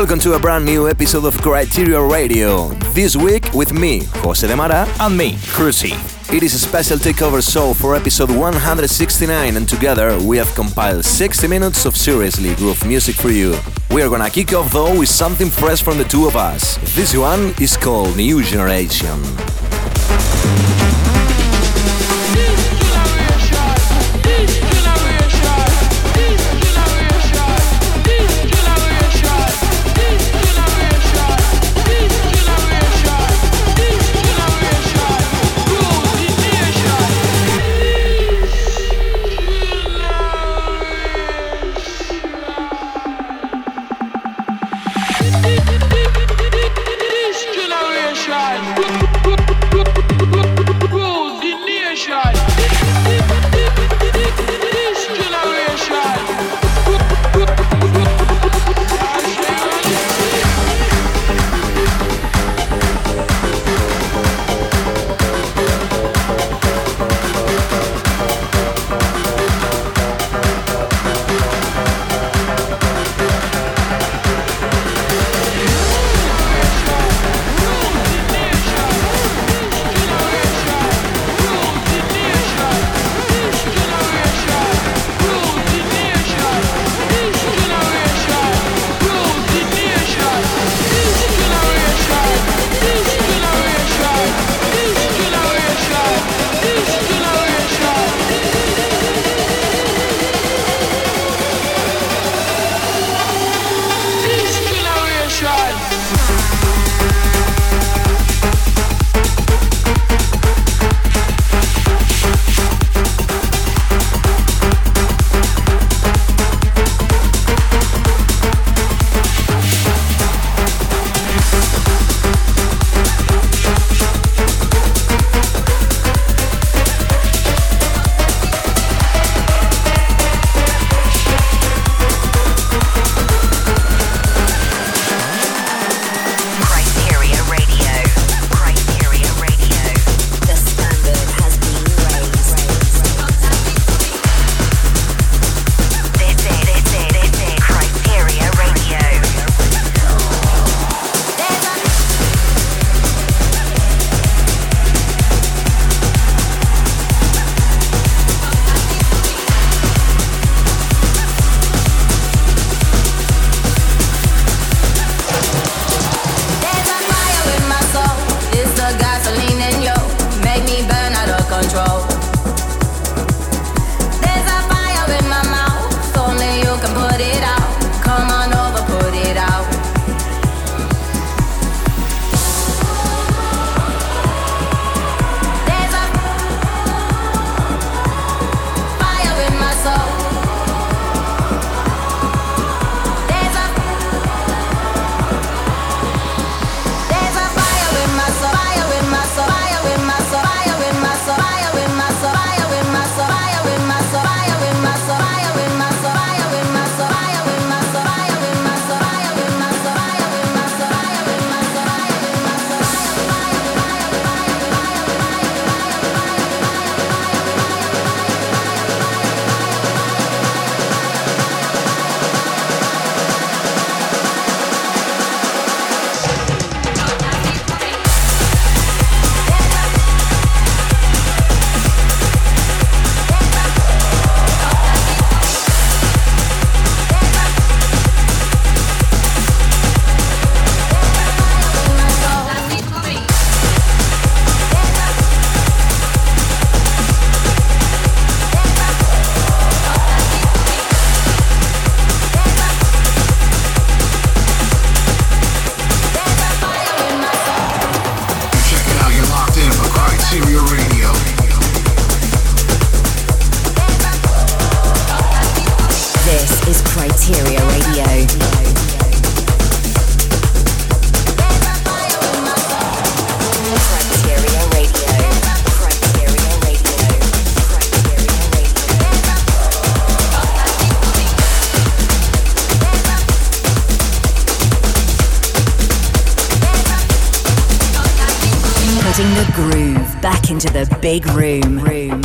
welcome to a brand new episode of Kryder Radio. This week with me, Jose de Mara, and me, Cruzy. It is a special takeover show for episode 169, and together we have compiled 60 minutes of seriously groove music for you. We are gonna kick off though with something fresh from the two of us. This one is called New Generation. Big room. room,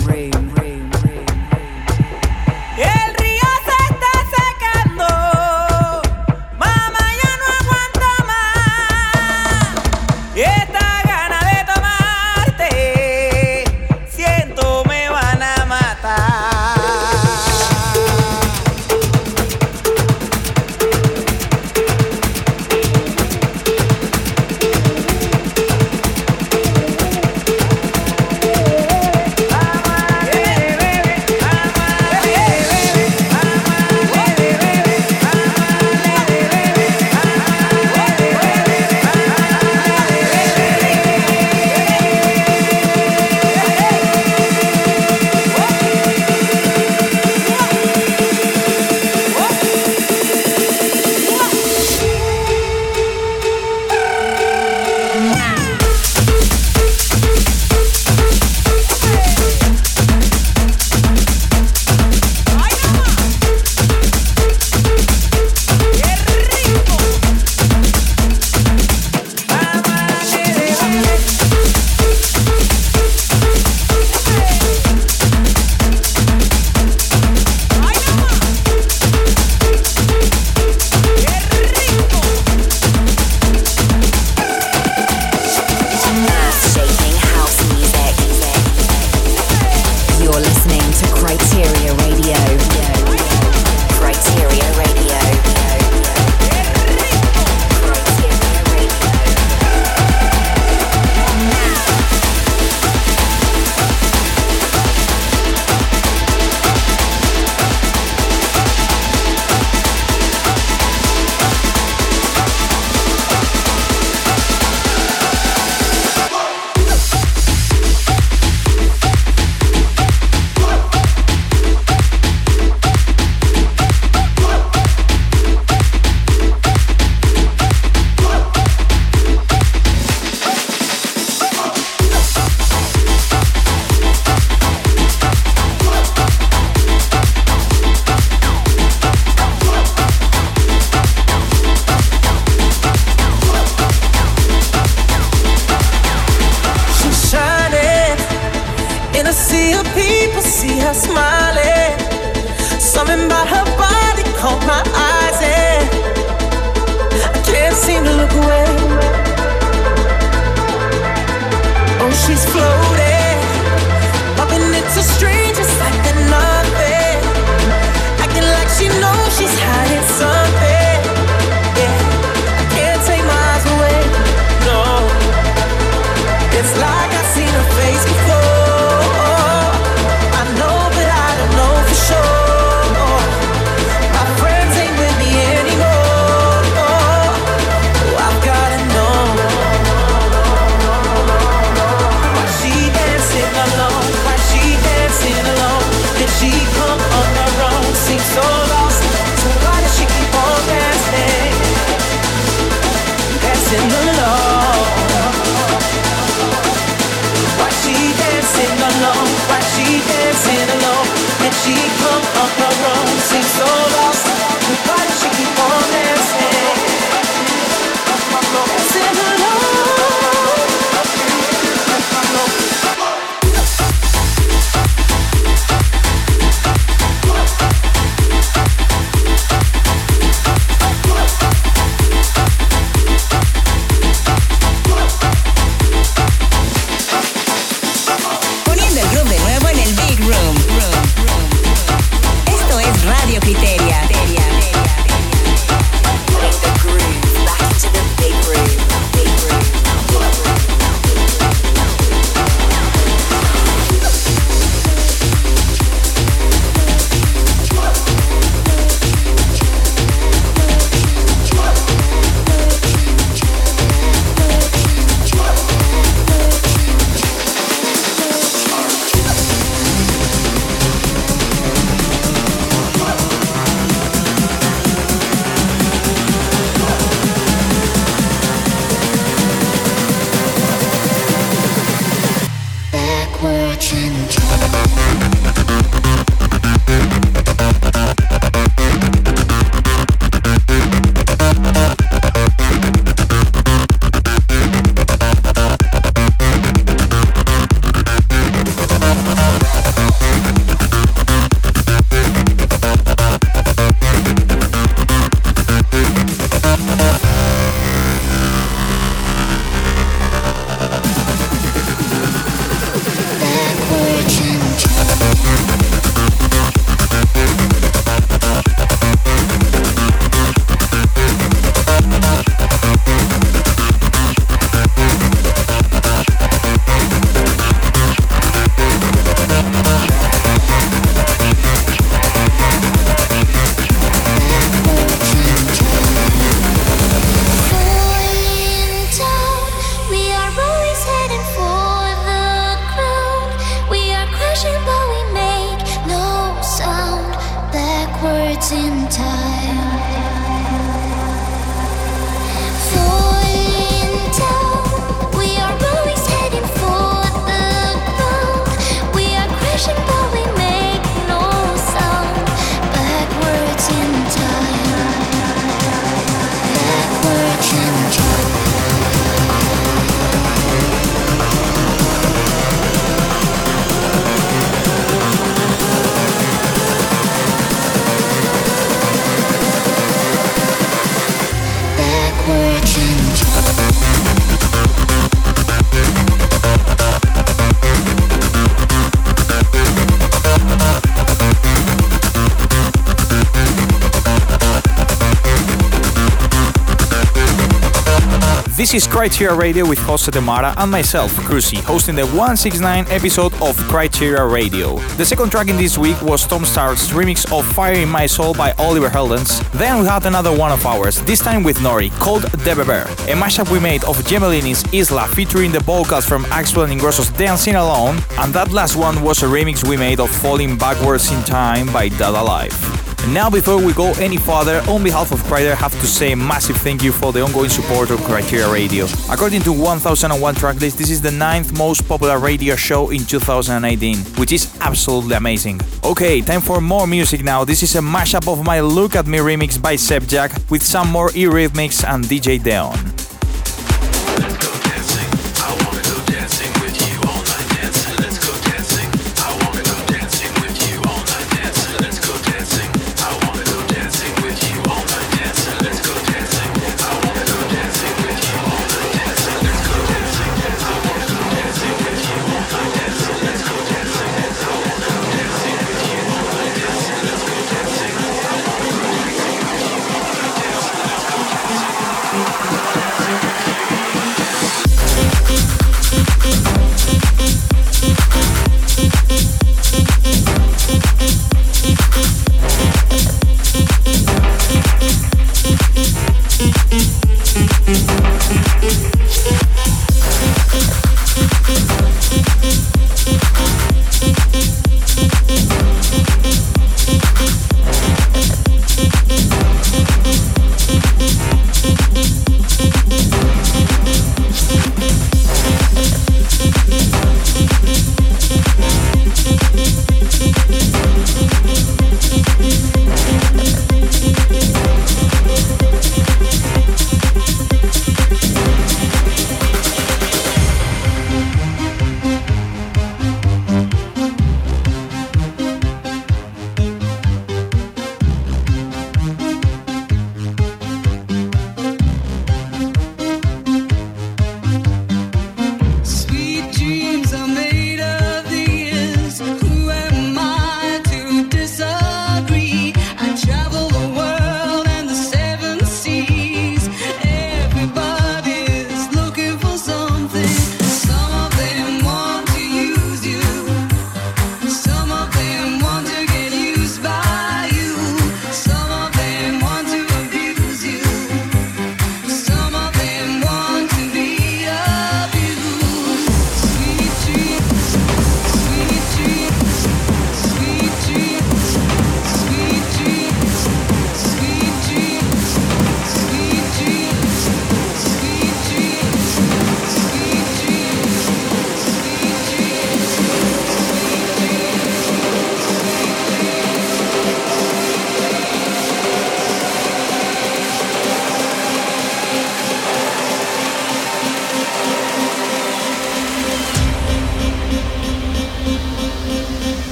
is Kryder Radio with Jose Demara and myself, Cruzy, hosting the 169 episode of Kryder Radio. The second track in this week was Tom Starr's remix of Fire in My Soul by Oliver Heldens. Then we had another one of ours, this time with Nori, called De Beber, a mashup we made of Gemelini's Isla featuring the vocals from Axwell and Ingrosso's Dancing Alone, and that last one was a remix we made of Falling Backwards in Time by Dada Life. Now, before we go any further, on behalf of Kryder, I have to say a massive thank you for the ongoing support of Kryder Radio. According to 1001 Tracklist, this is the ninth most popular radio show in 2018, which is absolutely amazing. Okay, time for more music now. This is a mashup of my Look at Me remix by Seb Jack with some more Eurythmics and DJ Deon.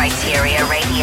Kryder Radio.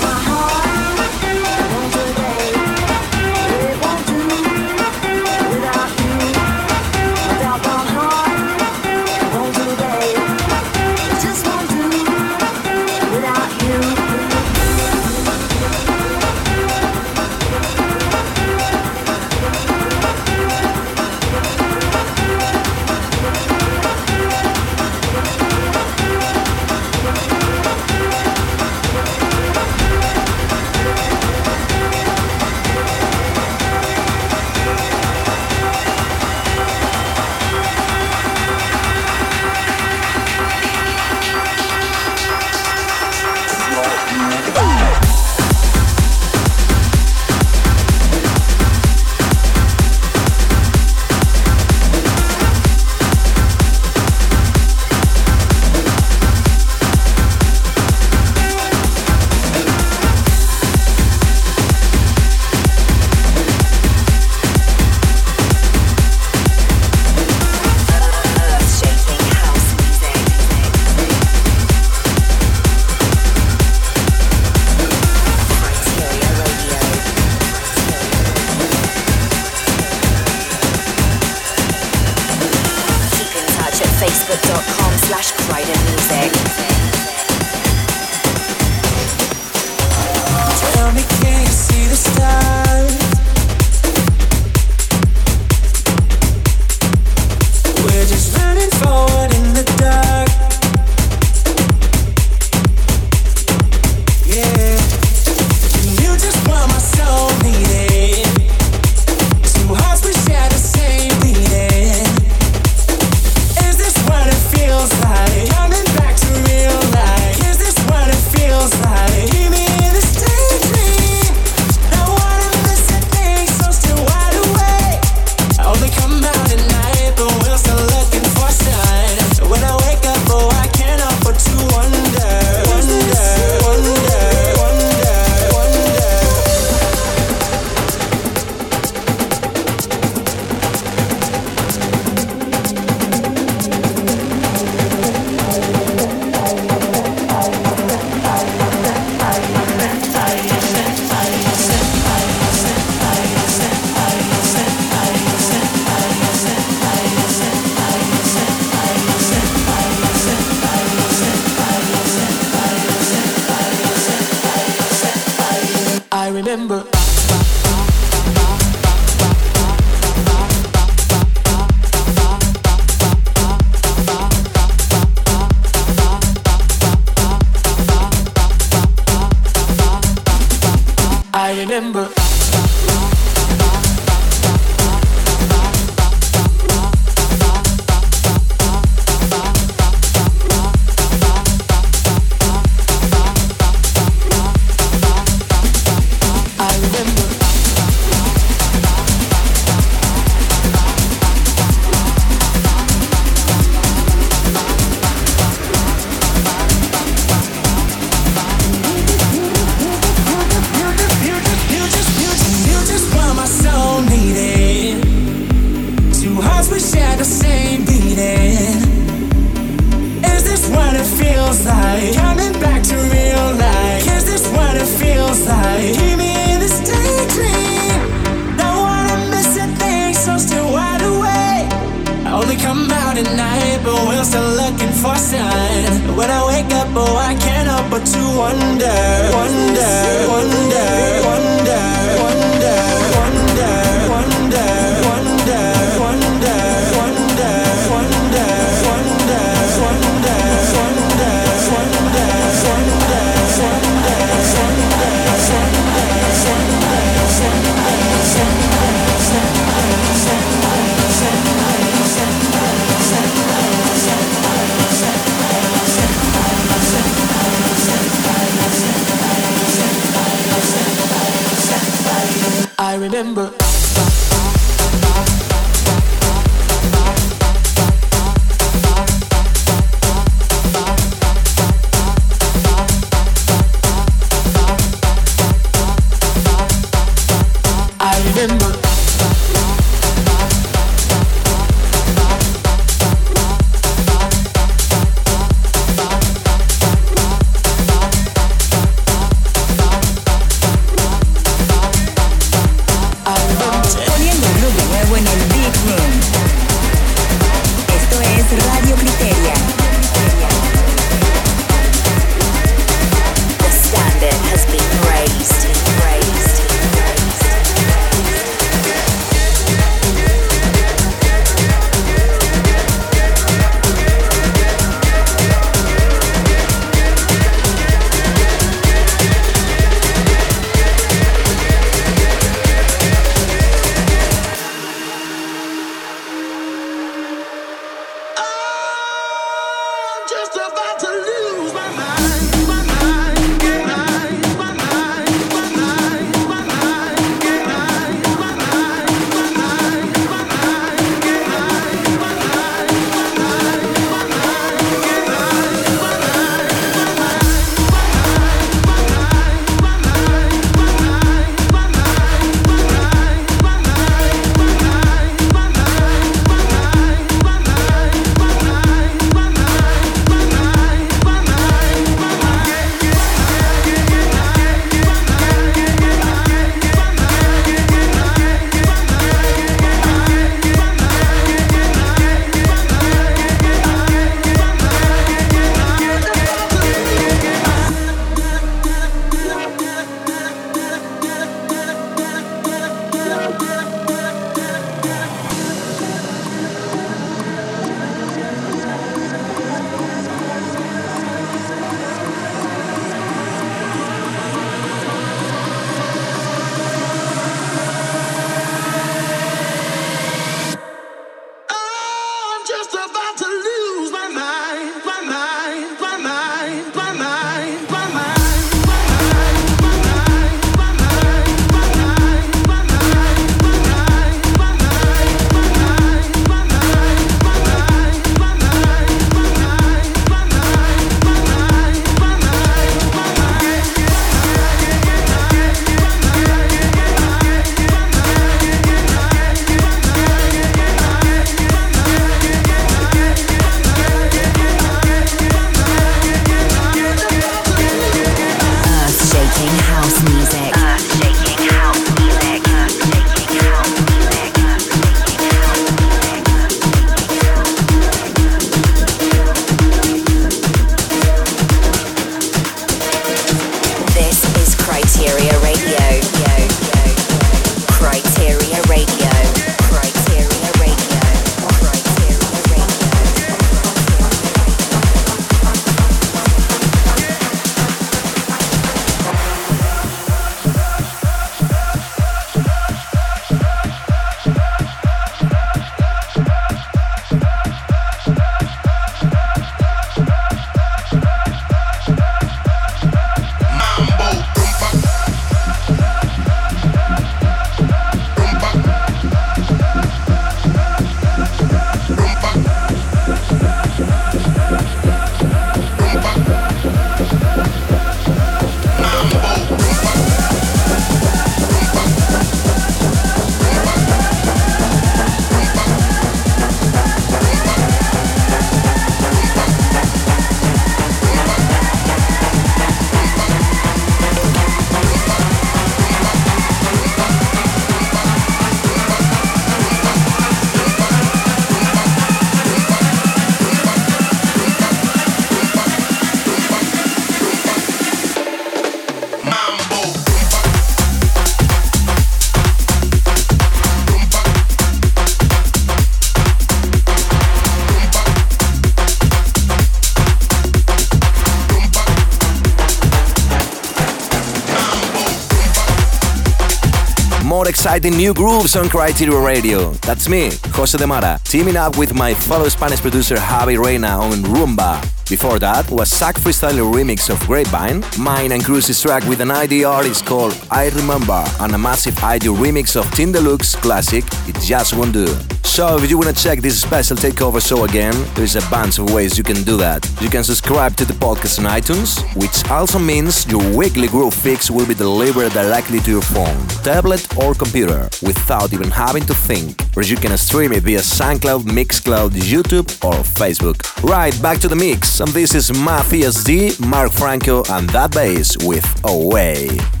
Exciting new grooves on Kryder Radio. That's me, Jose de Mara, teaming up with my fellow Spanish producer Javi Reina on Rumba. Before that was Sack Freestyle remix of Grapevine, mine and Cruise's track with an ID artist called I Remember, and a massive ID remix of Deluxe classic It Just Won't Do. So if you wanna check this special takeover show again, there's a bunch of ways you can do that. You can subscribe to the podcast on iTunes, which also means your weekly groove fix will be delivered directly to your phone, tablet or computer without even having to think. Or you can stream it via SoundCloud, Mixcloud, YouTube or Facebook. Right, back to the mix. And this is Matthias D, Mark Franco and that bass with Away.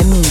Again.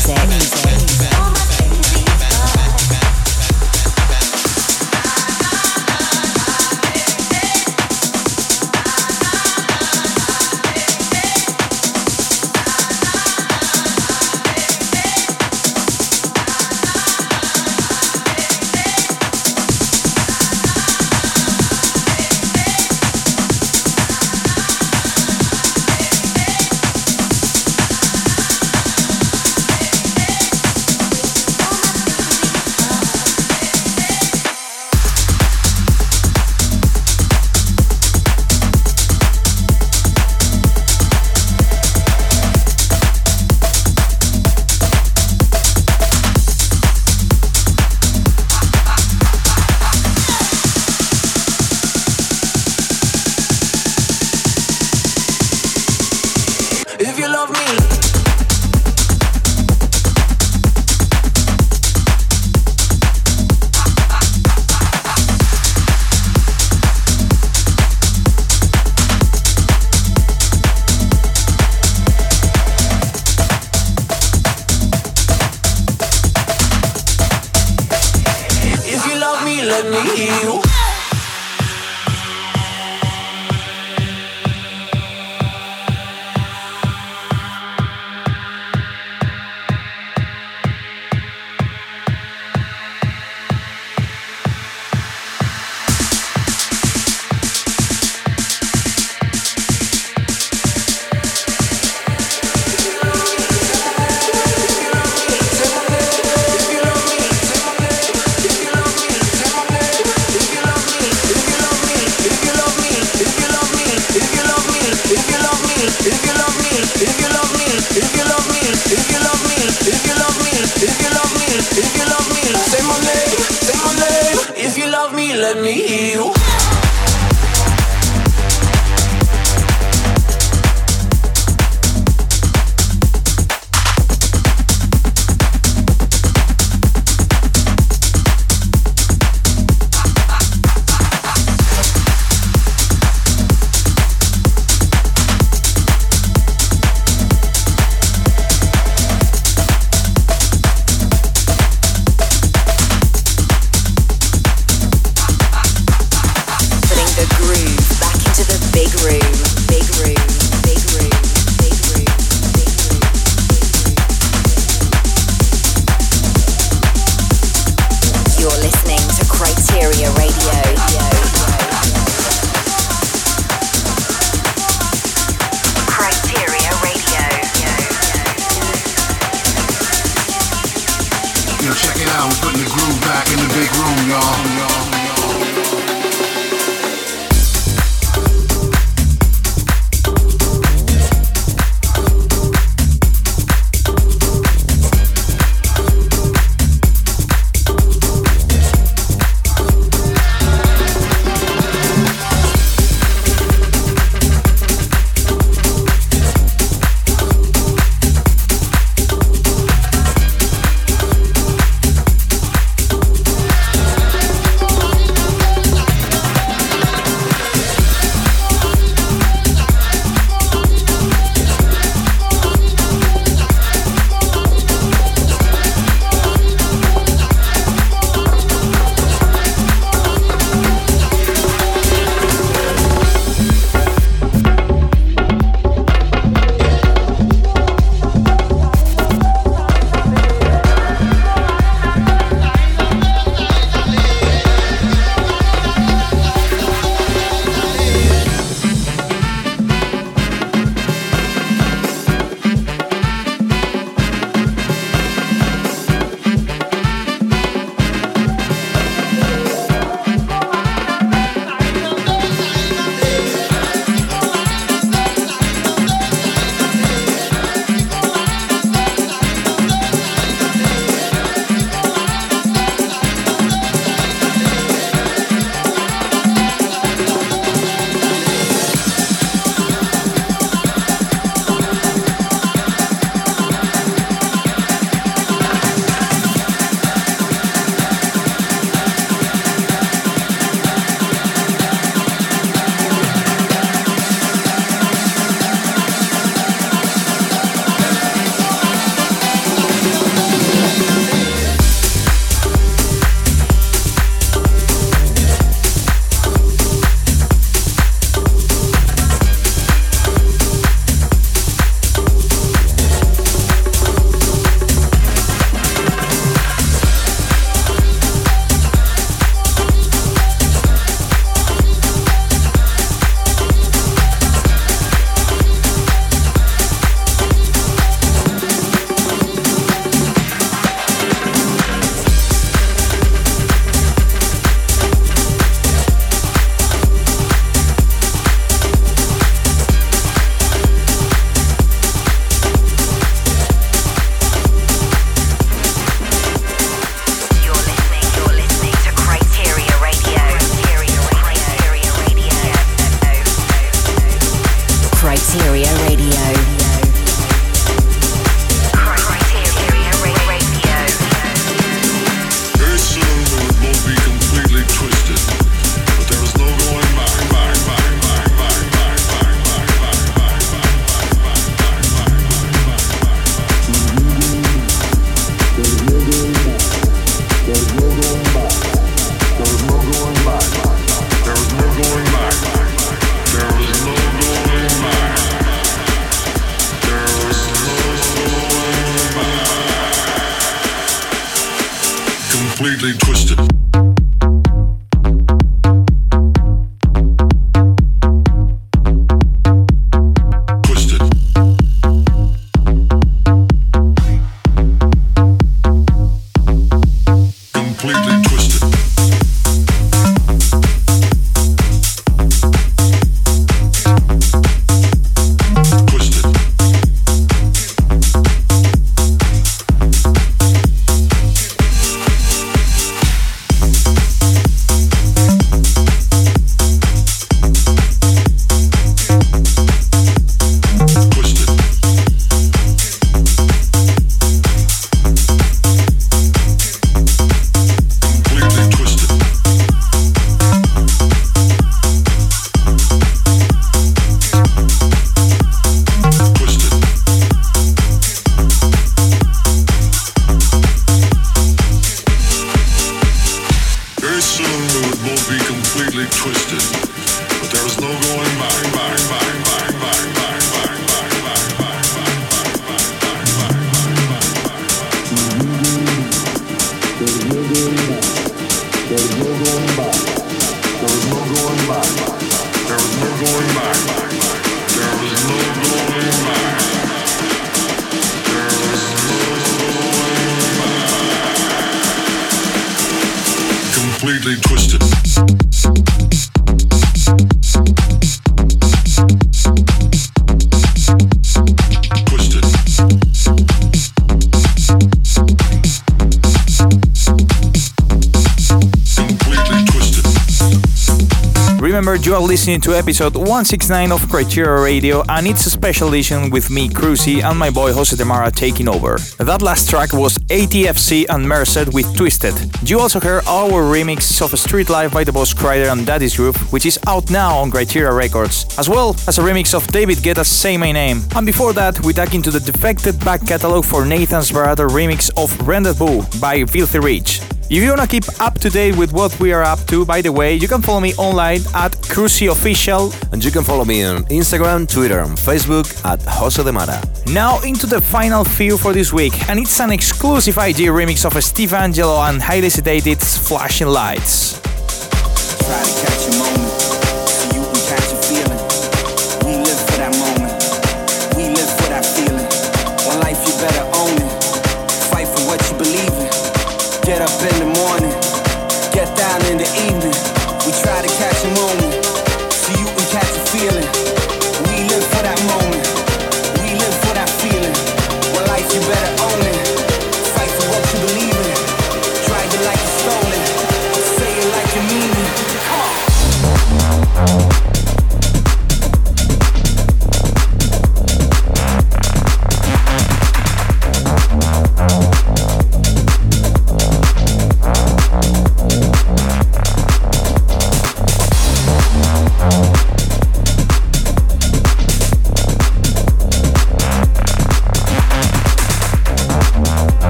Listening to episode 169 of Kryteria Radio, and it's a special edition with me, Cruzy, and my boy Jose Demara taking over. That last track was ATFC and Merced with Twisted. You also heard our remix of Street Life by the Boss Kryder and Daddy's Groove, which is out now on Kryteria Records, as well as a remix of David Guetta's Say My Name. And before that, we dug into the defected back catalog for Nathan's Barata remix of Rendezvous by Filthy Rich. If you wanna keep up to date with what we are up to, by the way, you can follow me online at Cruzy Official. And you can follow me on Instagram, Twitter, and Facebook at Jose de Mara. Now into the final few for this week, and it's an exclusive IG remix of Steve Angello and Highly Sedated's Flashing Lights.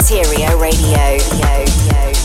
Kryteria Radio.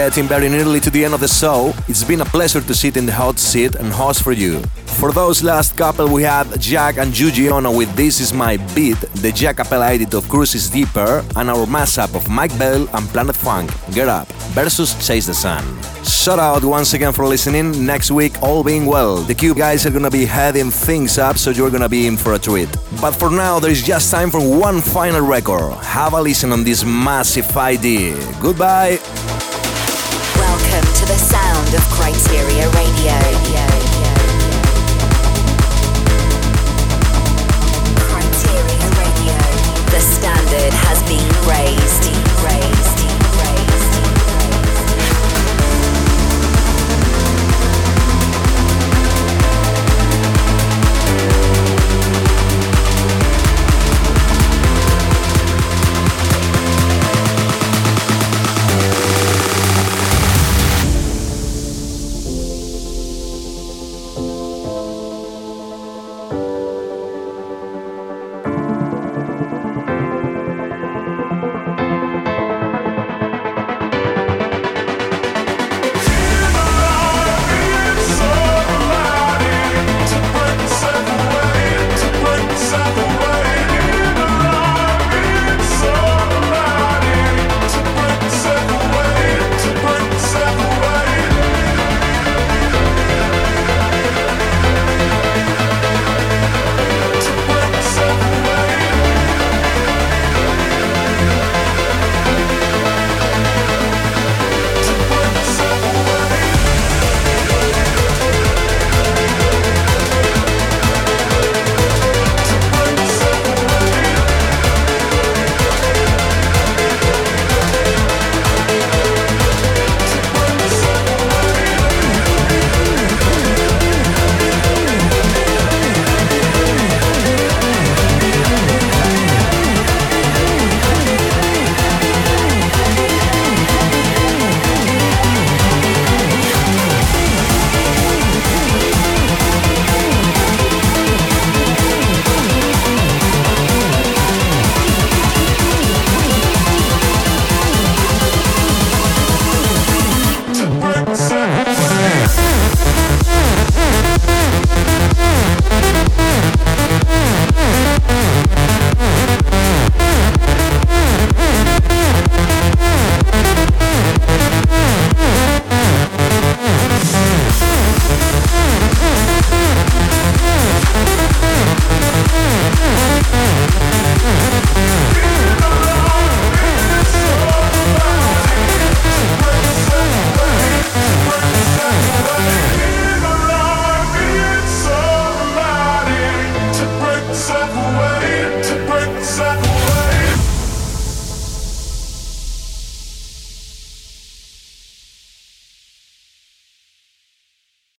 Getting very nearly to the end of the show. It's been a pleasure to sit in the hot seat and host for you. For those last couple, we had Jack and Giugiona with This Is My Beat, the Jack Appel edit of Cruises Deeper, and our mashup of Mike Bell and Planet Funk, Get Up, versus Chase the Sun. Shout out once again for listening. Next week, all being well, the Cube guys are gonna be heading things up, so you're gonna be in for a treat. But for now, there is just time for one final record. Have a listen on this massive ID. Goodbye the sound of Kryteria Radio. Kryteria Radio. The standard has been raised.